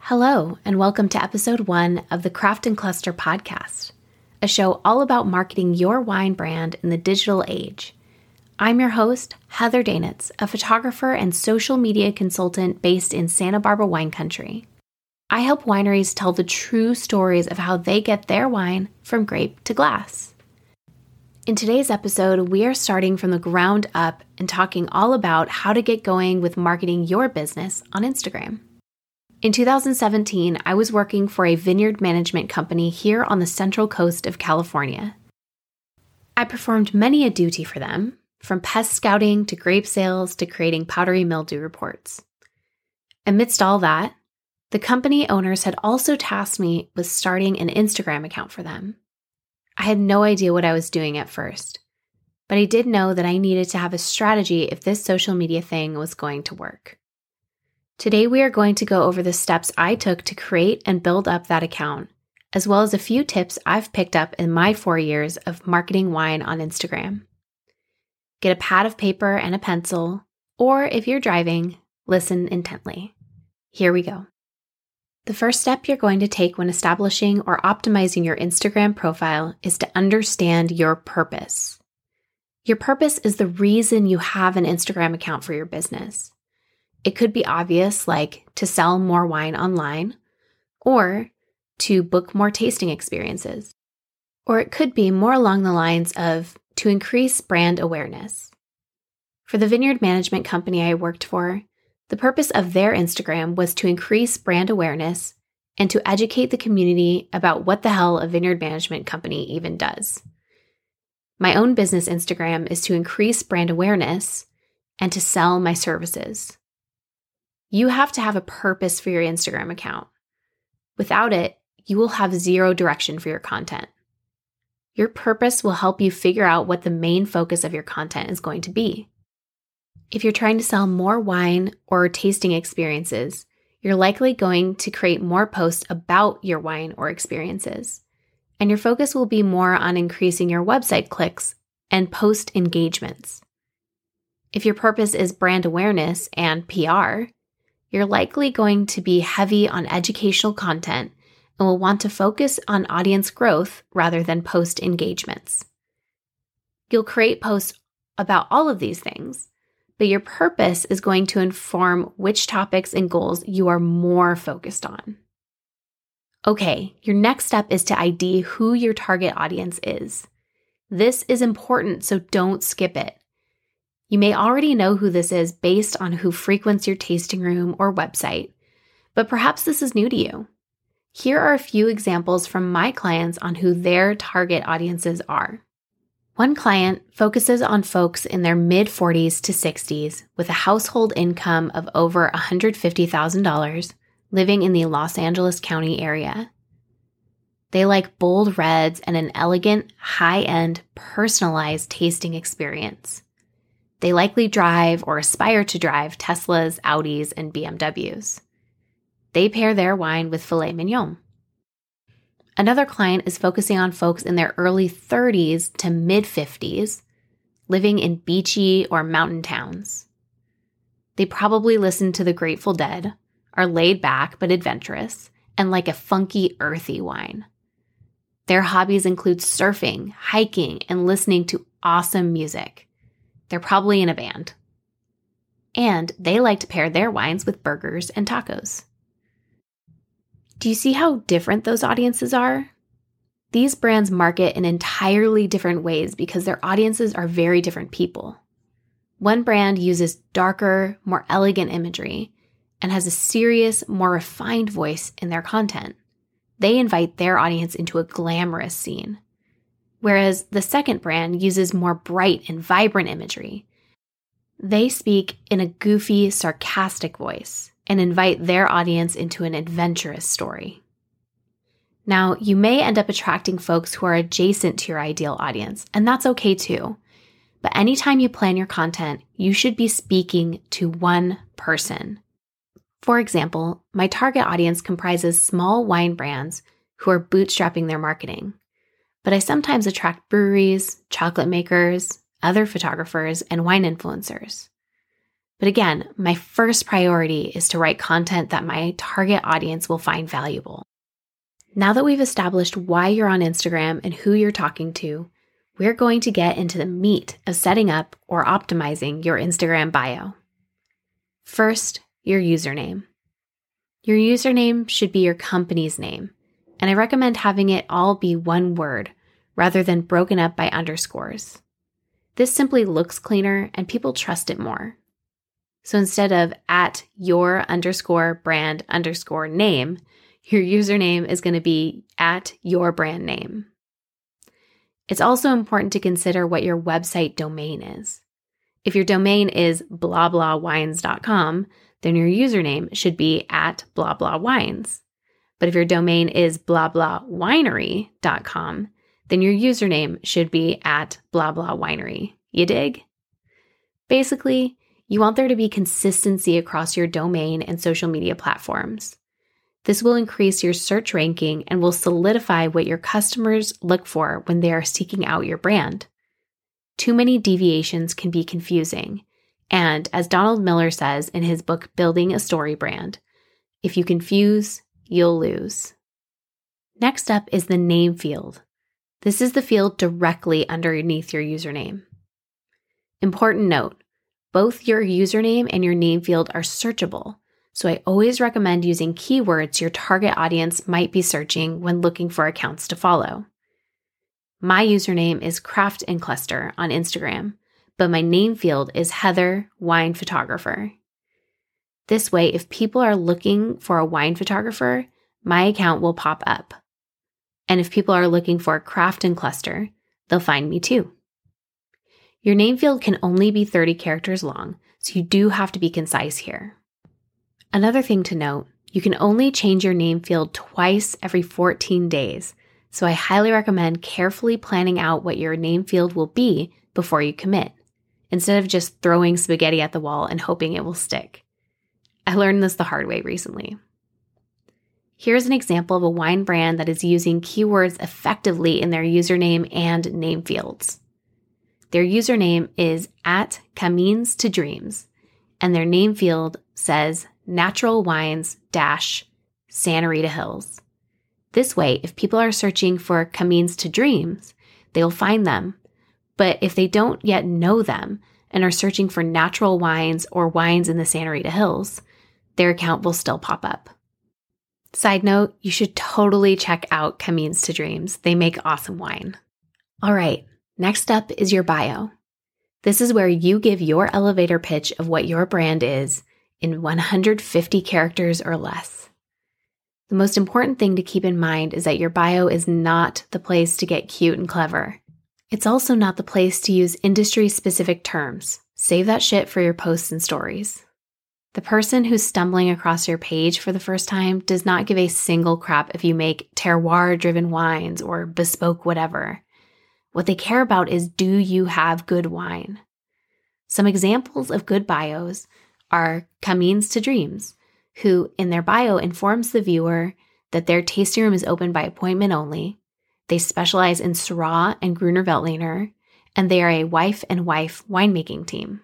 Hello, and welcome to episode one of the Craft and Cluster podcast, a show all about marketing your wine brand in the digital age. I'm your host, Heather Danitz, a photographer and social media consultant based in Santa Barbara wine country. I help wineries tell the true stories of how they get their wine from grape to glass. In today's episode, we are starting from the ground up and talking all about how to get going with marketing your business on Instagram. In 2017, I was working for a vineyard management company here on the central coast of California. I performed many a duty for them, from pest scouting to grape sales to creating powdery mildew reports. Amidst all that, the company owners had also tasked me with starting an Instagram account for them. I had no idea what I was doing at first, but I did know that I needed to have a strategy if this social media thing was going to work. Today, we are going to go over the steps I took to create and build up that account, as well as a few tips I've picked up in my four years of marketing wine on Instagram. Get a pad of paper and a pencil, or if you're driving, listen intently. Here we go. The first step you're going to take when establishing or optimizing your Instagram profile is to understand your purpose. Your purpose is the reason you have an Instagram account for your business. It could be obvious, like to sell more wine online, or to book more tasting experiences. Or it could be more along the lines of to increase brand awareness. For the vineyard management company I worked for, the purpose of their Instagram was to increase brand awareness and to educate the community about what the hell a vineyard management company even does. My own business Instagram is to increase brand awareness and to sell my services. You have to have a purpose for your Instagram account. Without it, you will have zero direction for your content. Your purpose will help you figure out what the main focus of your content is going to be. If you're trying to sell more wine or tasting experiences, you're likely going to create more posts about your wine or experiences. And your focus will be more on increasing your website clicks and post engagements. If your purpose is brand awareness and PR, you're likely going to be heavy on educational content and will want to focus on audience growth rather than post engagements. You'll create posts about all of these things, but your purpose is going to inform which topics and goals you are more focused on. Okay, your next step is to ID who your target audience is. This is important, so don't skip it. You may already know who this is based on who frequents your tasting room or website, but perhaps this is new to you. Here are a few examples from my clients on who their target audiences are. One client focuses on folks in their mid 40s to 60s with a household income of over $150,000 living in the Los Angeles County area. They like bold reds and an elegant, high end, personalized tasting experience. They likely drive or aspire to drive Teslas, Audis, and BMWs. They pair their wine with filet mignon. Another client is focusing on folks in their early 30s to mid 50s, living in beachy or mountain towns. They probably listen to the Grateful Dead, are laid back but adventurous, and like a funky, earthy wine. Their hobbies include surfing, hiking, and listening to awesome music. They're probably in a band. And they like to pair their wines with burgers and tacos. Do you see how different those audiences are? These brands market in entirely different ways because their audiences are very different people. One brand uses darker, more elegant imagery and has a serious, more refined voice in their content. They invite their audience into a glamorous scene. Whereas the second brand uses more bright and vibrant imagery. They speak in a goofy, sarcastic voice and invite their audience into an adventurous story. Now, you may end up attracting folks who are adjacent to your ideal audience, and that's okay too. But anytime you plan your content, you should be speaking to one person. For example, my target audience comprises small wine brands who are bootstrapping their marketing. But I sometimes attract breweries, chocolate makers, other photographers, and wine influencers. But again, my first priority is to write content that my target audience will find valuable. Now that we've established why you're on Instagram and who you're talking to, we're going to get into the meat of setting up or optimizing your Instagram bio. First, your username. Your username should be your company's name, and I recommend having it all be one word rather than broken up by underscores. This simply looks cleaner and people trust it more. So instead of at your underscore brand underscore name, your username is going to be at your brand name. It's also important to consider what your website domain is. If your domain is blahblahwines.com, then your username should be at blahblahwines. But if your domain is blahblahwinery.com, then your username should be at blahblahwinery. You dig? Basically, you want there to be consistency across your domain and social media platforms. This will increase your search ranking and will solidify what your customers look for when they are seeking out your brand. Too many deviations can be confusing. And as Donald Miller says in his book Building a StoryBrand, if you confuse, you'll lose. Next up is the name field. This is the field directly underneath your username. Important note both your username and your name field are searchable, so I always recommend using keywords your target audience might be searching when looking for accounts to follow. My username is Craft and Cluster on Instagram, but my name field is Heather Wine Photographer. This way, if people are looking for a wine photographer, my account will pop up. And if people are looking for Craft and Cluster, they'll find me too. Your name field can only be 30 characters long, so you do have to be concise here. Another thing to note you can only change your name field twice every 14 days, so I highly recommend carefully planning out what your name field will be before you commit, instead of just throwing spaghetti at the wall and hoping it will stick. I learned this the hard way recently. Here's an example of a wine brand that is using keywords effectively in their username and name fields. Their username is at Camins to Dreams, and their name field says Natural Wines dash Santa Rita Hills. This way, if people are searching for Camins to Dreams, they'll find them. But if they don't yet know them and are searching for natural wines or wines in the Santa Rita Hills, their account will still pop up. Side note, you should totally check out Camins to Dreams. They make awesome wine. All right, next up is your bio. This is where you give your elevator pitch of what your brand is in 150 characters or less. The most important thing to keep in mind is that your bio is not the place to get cute and clever. It's also not the place to use industry specific terms. Save that shit for your posts and stories. The person who's stumbling across your page for the first time does not give a single crap if you make terroir driven wines or bespoke whatever. What they care about is do you have good wine? Some examples of good bios are Camins to Dreams, who in their bio informs the viewer that their tasting room is open by appointment only. They specialize in Syrah and Gruner Veltliner, and they are a wife and wife winemaking team.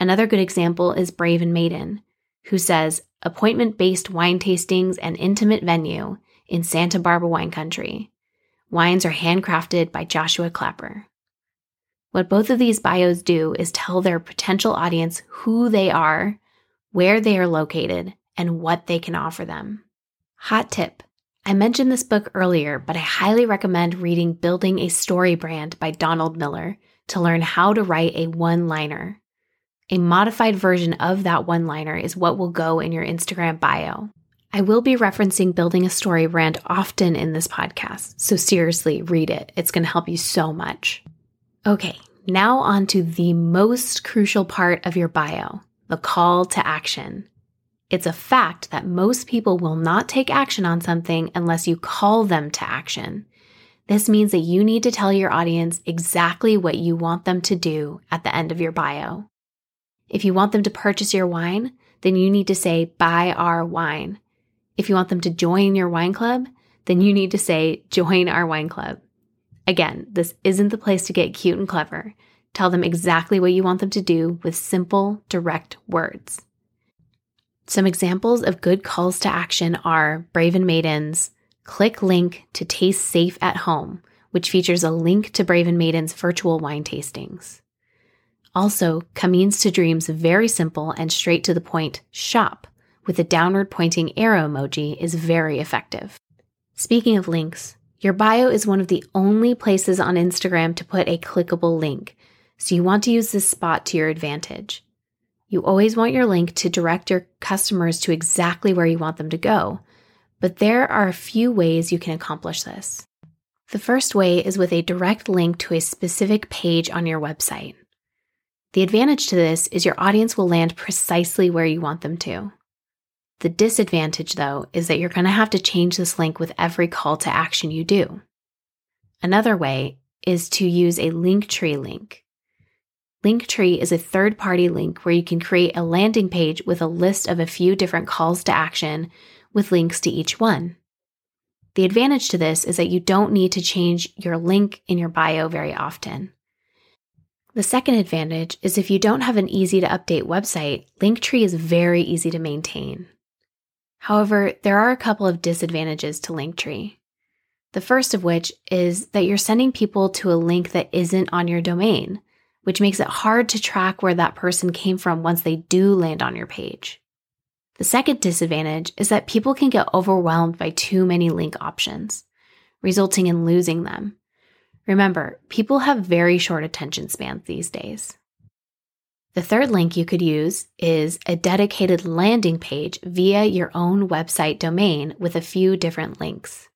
Another good example is Brave and Maiden, who says appointment based wine tastings and intimate venue in Santa Barbara wine country. Wines are handcrafted by Joshua Klapper. What both of these bios do is tell their potential audience who they are, where they are located, and what they can offer them. Hot tip I mentioned this book earlier, but I highly recommend reading Building a StoryBrand by Donald Miller to learn how to write a one liner. A modified version of that one liner is what will go in your Instagram bio. I will be referencing Building a StoryBrand often in this podcast, so seriously, read it. It's going to help you so much. Okay, now on to the most crucial part of your bio the call to action. It's a fact that most people will not take action on something unless you call them to action. This means that you need to tell your audience exactly what you want them to do at the end of your bio. If you want them to purchase your wine, then you need to say, buy our wine. If you want them to join your wine club, then you need to say, join our wine club. Again, this isn't the place to get cute and clever. tell them exactly what you want them to do with simple, direct words. Some examples of good calls to action are Brave and Maiden's, click link to taste safe at home, which features a link to Brave and Maiden's virtual wine tastings. Also, Camins to Dreams very simple and straight to the point shop with a downward pointing arrow emoji is very effective. Speaking of links, your bio is one of the only places on Instagram to put a clickable link, so you want to use this spot to your advantage. You always want your link to direct your customers to exactly where you want them to go, but there are a few ways you can accomplish this. The first way is with a direct link to a specific page on your website. The advantage to this is your audience will land precisely where you want them to. The disadvantage, though, is that you're going to have to change this link with every call to action you do. Another way is to use a Linktree link. Linktree is a third party link where you can create a landing page with a list of a few different calls to action with links to each one. The advantage to this is that you don't need to change your link in your bio very often. The second advantage is if you don't have an easy to update website, Linktree is very easy to maintain. However, there are a couple of disadvantages to Linktree. The first of which is that you're sending people to a link that isn't on your domain, which makes it hard to track where that person came from once they do land on your page. The second disadvantage is that people can get overwhelmed by too many link options, resulting in losing them Remember, people have very short attention spans these days. The third link you could use is a dedicated landing page via your own website domain with a few different links.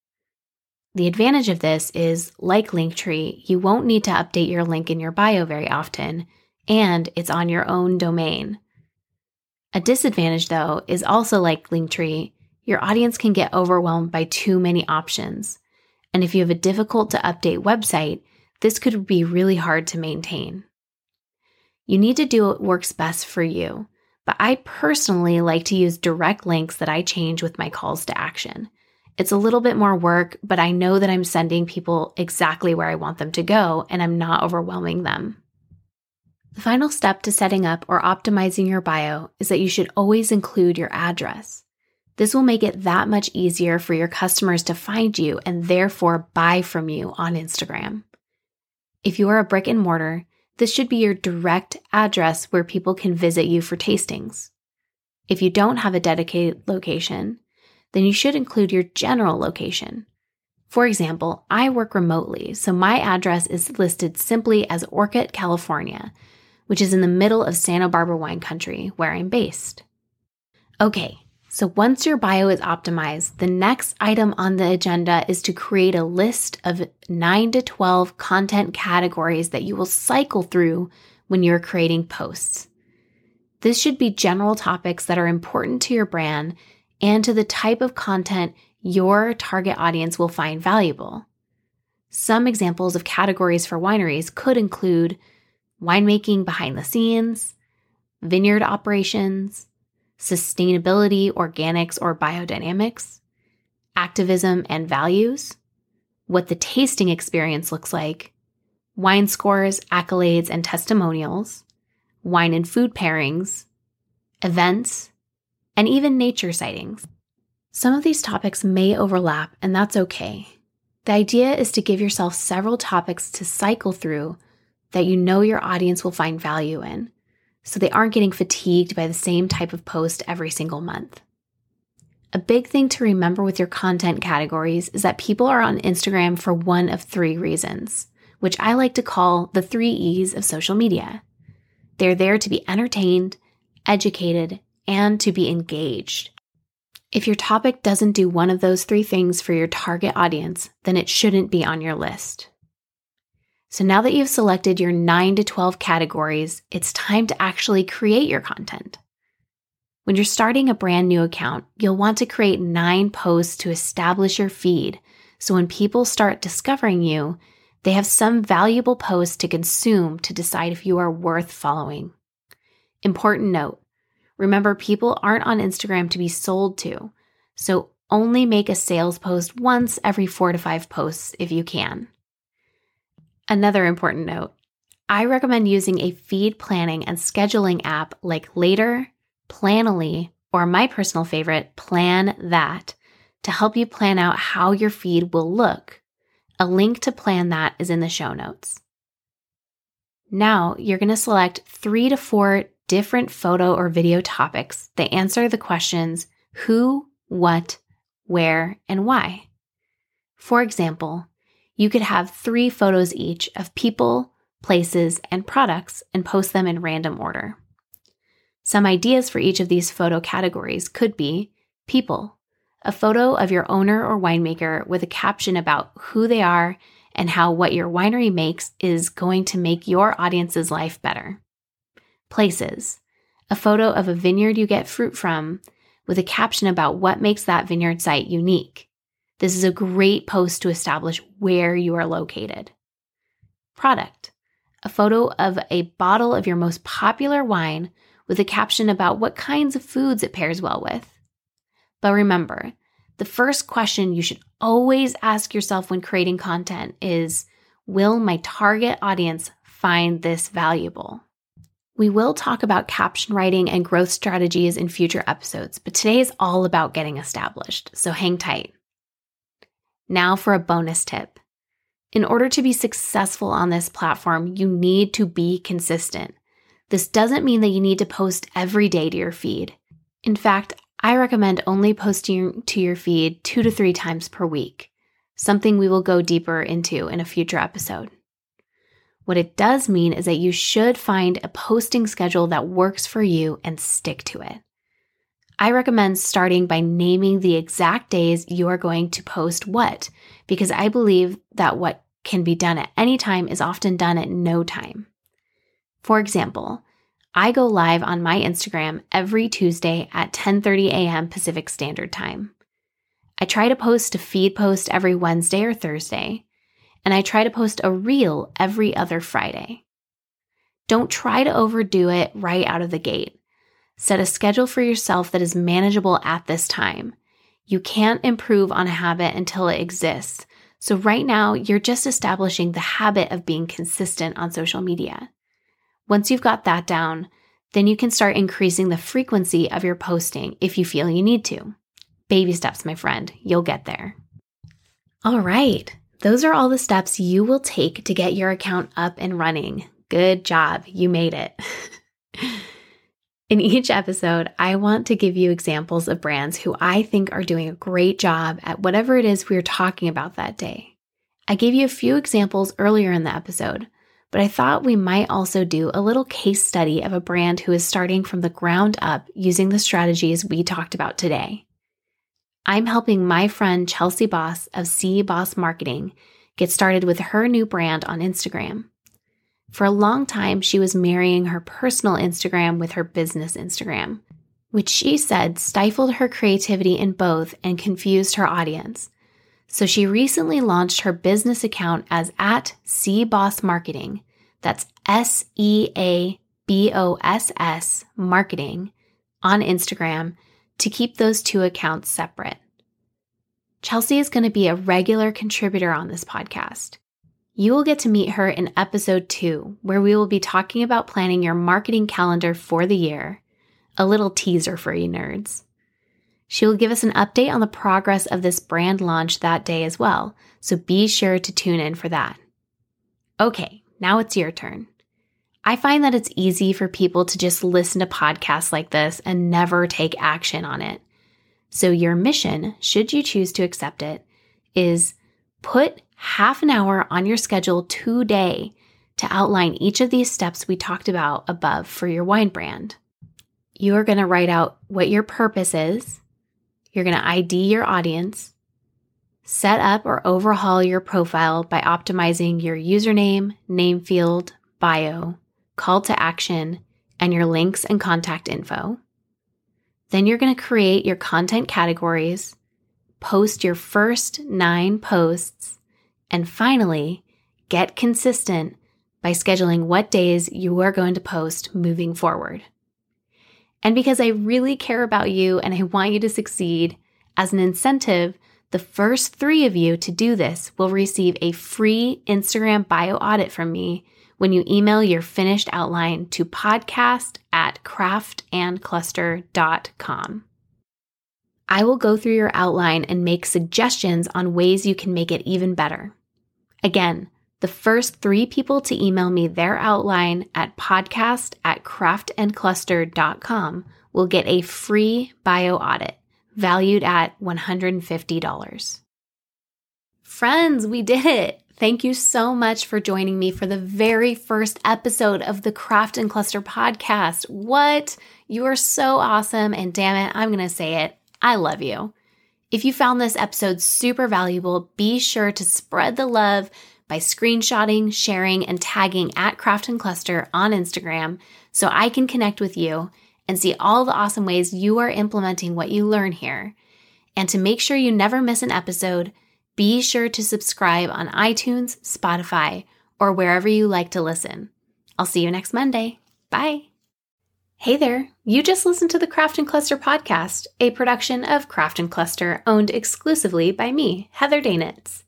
The advantage of this is, like Linktree, you won't need to update your link in your bio very often, and it's on your own domain. A disadvantage, though, is also like Linktree, your audience can get overwhelmed by too many options, and if you have a difficult to update website, this could be really hard to maintain. You need to do what works best for you, but I personally like to use direct links that I change with my calls to action. It's a little bit more work, but I know that I'm sending people exactly where I want them to go and I'm not overwhelming them. The final step to setting up or optimizing your bio is that you should always include your address. This will make it that much easier for your customers to find you and therefore buy from you on Instagram. If you are a brick and mortar, this should be your direct address where people can visit you for tastings. If you don't have a dedicated location, then you should include your general location. For example, I work remotely, so my address is listed simply as Orcutt, California, which is in the middle of Santa Barbara wine country, where I'm based. Okay, so once your bio is optimized, the next item on the agenda is to create a list of 9 to 12 content categories that you will cycle through when you're creating posts. This should be general topics that are important to your brand and to the type of content your target audience will find valuable. Some examples of categories for wineries could include winemaking behind the scenes, vineyard operations, sustainability, organics, or biodynamics, activism and values, what the tasting experience looks like, wine scores, accolades, and testimonials, wine and food pairings, events, and even nature sightings. Some of these topics may overlap, and that's okay. The idea is to give yourself several topics to cycle through that you know your audience will find value in so they aren't getting fatigued by the same type of post every single month. A big thing to remember with your content categories is that people are on Instagram for one of three reasons, which I like to call the three E's of social media. They're there to be entertained, educated, and to be engaged. If your topic doesn't do one of those three things for your target audience, then it shouldn't be on your list. So now that you've selected your 9 to 12 categories, it's time to actually create your content. When you're starting a brand new account, you'll want to create nine posts to establish your feed. So when people start discovering you, they have some valuable posts to consume to decide if you are worth following. Important note remember, people aren't on Instagram to be sold to. So only make a sales post once every four to five posts if you can. Another important note I recommend using a feed planning and scheduling app like Later, Planoly, or my personal favorite, PlannThat, to help you plan out how your feed will look. A link to PlannThat is in the show notes. Now you're going to select three to four different photo or video topics that answer the questions who, what, where, and why. For example, you could have three photos each of people, places, and products and post them in random order. Some ideas for each of these photo categories could be people, a photo of your owner or winemaker with a caption about who they are and how what your winery makes is going to make your audience's life better. Places, a photo of a vineyard you get fruit from with a caption about what makes that vineyard site unique. This is a great post to establish where you are located. Product, a photo of a bottle of your most popular wine with a caption about what kinds of foods it pairs well with. But remember, the first question you should always ask yourself when creating content is Will my target audience find this valuable? We will talk about caption writing and growth strategies in future episodes, but today is all about getting established, so hang tight. Now for a bonus tip. In order to be successful on this platform, you need to be consistent. This doesn't mean that you need to post every day to your feed. In fact, I recommend only posting to your feed two to three times per week, something we will go deeper into in a future episode. What it does mean is that you should find a posting schedule that works for you and stick to it. I recommend starting by naming the exact days you are going to post what, because I believe that what can be done at any time is often done at no time. For example, I go live on my Instagram every Tuesday at 10:30 a.m. Pacific Standard Time. I try to post a feed post every Wednesday or Thursday, and I try to post a reel every other Friday. Don't try to overdo it right out of the gate. Set a schedule for yourself that is manageable at this time. You can't improve on a habit until it exists. So, right now, you're just establishing the habit of being consistent on social media. Once you've got that down, then you can start increasing the frequency of your posting if you feel you need to. Baby steps, my friend. You'll get there. All right. Those are all the steps you will take to get your account up and running. Good job. You made it. In each episode, I want to give you examples of brands who I think are doing a great job at whatever it is we're talking about that day. I gave you a few examples earlier in the episode, but I thought we might also do a little case study of a brand who is starting from the ground up using the strategies we talked about today. I'm helping my friend Chelsea Boss of SeaBoss Marketing get started with her new brand on Instagram. For a long time, she was marrying her personal Instagram with her business Instagram, which she said stifled her creativity in both and confused her audience. So she recently launched her business account as at SeaBoss Marketing. That's S E A B O S S Marketing on Instagram to keep those two accounts separate. Chelsea is going to be a regular contributor on this podcast. You will get to meet her in episode two, where we will be talking about planning your marketing calendar for the year. A little teaser for you nerds. She will give us an update on the progress of this brand launch that day as well, so be sure to tune in for that. Okay, now it's your turn. I find that it's easy for people to just listen to podcasts like this and never take action on it. So, your mission, should you choose to accept it, is put half an hour on your schedule today to outline each of these steps we talked about above for your wine brand. You are going to write out what your purpose is, you're going to ID your audience, set up or overhaul your profile by optimizing your username, name field, bio, call to action, and your links and contact info. Then you're going to create your content categories, post your first nine posts, and finally, get consistent by scheduling what days you are going to post moving forward. And because I really care about you and I want you to succeed, as an incentive, the first three of you to do this will receive a free Instagram bio audit from me when you email your finished outline to podcast at craftandcluster.com. I will go through your outline and make suggestions on ways you can make it even better. Again, the first three people to email me their outline at podcast at craftandcluster.com will get a free bio audit valued at $150. Friends, we did it! Thank you so much for joining me for the very first episode of the Craft and Cluster podcast. What? You are so awesome, and damn it, I'm going to say it. I love you. If you found this episode super valuable, be sure to spread the love by screenshotting, sharing, and tagging at Craft and Cluster on Instagram so I can connect with you and see all the awesome ways you are implementing what you learn here. And to make sure you never miss an episode, be sure to subscribe on iTunes, Spotify, or wherever you like to listen. I'll see you next Monday. Bye. Hey there, you just listened to the Craft and Cluster podcast, a production of Craft and Cluster owned exclusively by me, Heather Danitz.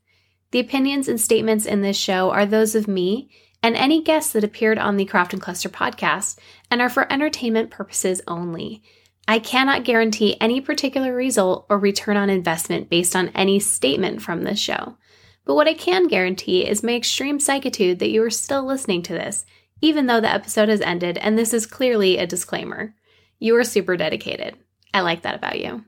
The opinions and statements in this show are those of me and any guests that appeared on the Craft and Cluster podcast and are for entertainment purposes only. I cannot guarantee any particular result or return on investment based on any statement from this show. But what I can guarantee is my extreme psychitude that you are still listening to this, even though the episode has ended and this is clearly a disclaimer. You are super dedicated. I like that about you.